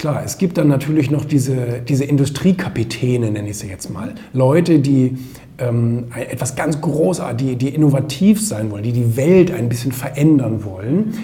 Klar, es gibt dann natürlich noch diese, diese Industriekapitäne, nenne ich sie jetzt mal. Leute, die ähm, etwas ganz Großartiges, die, die innovativ sein wollen, die die Welt ein bisschen verändern wollen.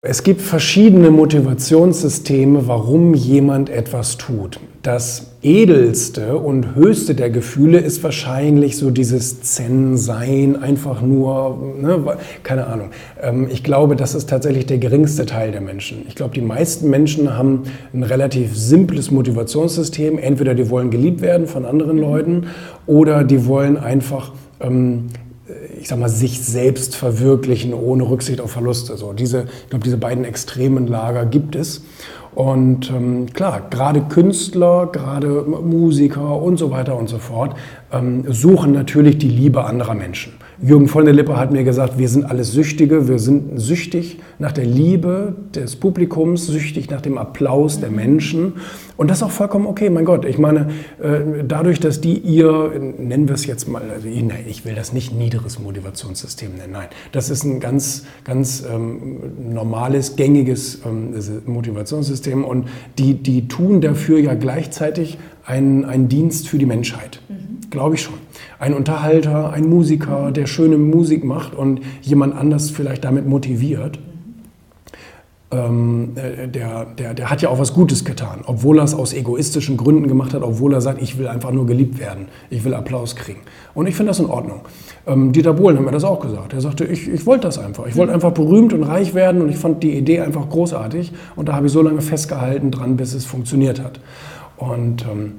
Es gibt verschiedene Motivationssysteme, warum jemand etwas tut. Das edelste und höchste der Gefühle ist wahrscheinlich so dieses Zen-Sein, einfach nur, ne, keine Ahnung. Ähm, ich glaube, das ist tatsächlich der geringste Teil der Menschen. Ich glaube, die meisten Menschen haben ein relativ simples Motivationssystem. Entweder die wollen geliebt werden von anderen Leuten oder die wollen einfach ähm, ich sag mal, sich selbst verwirklichen ohne Rücksicht auf Verluste. So diese, ich glaube, diese beiden extremen Lager gibt es. Und ähm, klar, gerade Künstler, gerade Musiker und so weiter und so fort ähm, suchen natürlich die Liebe anderer Menschen. Jürgen von der Lippe hat mir gesagt, wir sind alles Süchtige, wir sind süchtig nach der Liebe des Publikums, süchtig nach dem Applaus der Menschen. Und das ist auch vollkommen okay, mein Gott. Ich meine, äh, dadurch, dass die ihr, nennen wir es jetzt mal, also ich will das nicht niederes Motivationssystem nennen, nein, das ist ein ganz, ganz ähm, normales, gängiges ähm, Motivationssystem und die, die tun dafür ja gleichzeitig einen, einen Dienst für die Menschheit. Mhm. Glaube ich schon. Ein Unterhalter, ein Musiker, der schöne Musik macht und jemand anders vielleicht damit motiviert. Ähm, äh, der, der, der hat ja auch was Gutes getan, obwohl er es aus egoistischen Gründen gemacht hat, obwohl er sagt, ich will einfach nur geliebt werden, ich will Applaus kriegen. Und ich finde das in Ordnung. Ähm, Dieter Bohlen hat mir das auch gesagt. Er sagte, ich, ich wollte das einfach. Ich wollte einfach berühmt und reich werden und ich fand die Idee einfach großartig. Und da habe ich so lange festgehalten dran, bis es funktioniert hat. Und ähm,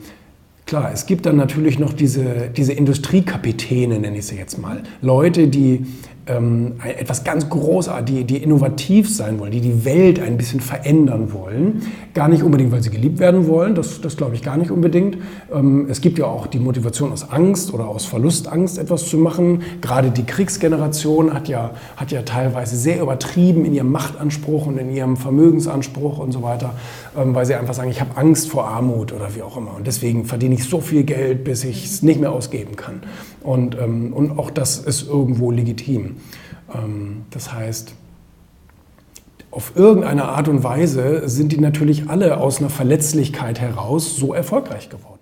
klar, es gibt dann natürlich noch diese, diese Industriekapitäne, nenne ich sie jetzt mal. Leute, die ähm, etwas ganz Großartiges, die, die innovativ sein wollen, die die Welt ein bisschen verändern wollen. Gar nicht unbedingt, weil sie geliebt werden wollen, das, das glaube ich gar nicht unbedingt. Ähm, es gibt ja auch die Motivation aus Angst oder aus Verlustangst etwas zu machen. Gerade die Kriegsgeneration hat ja, hat ja teilweise sehr übertrieben in ihrem Machtanspruch und in ihrem Vermögensanspruch und so weiter, ähm, weil sie einfach sagen, ich habe Angst vor Armut oder wie auch immer. Und deswegen verdiene ich so viel Geld, bis ich es nicht mehr ausgeben kann. Und, ähm, und auch das ist irgendwo legitim. Ähm, das heißt, auf irgendeine Art und Weise sind die natürlich alle aus einer Verletzlichkeit heraus so erfolgreich geworden.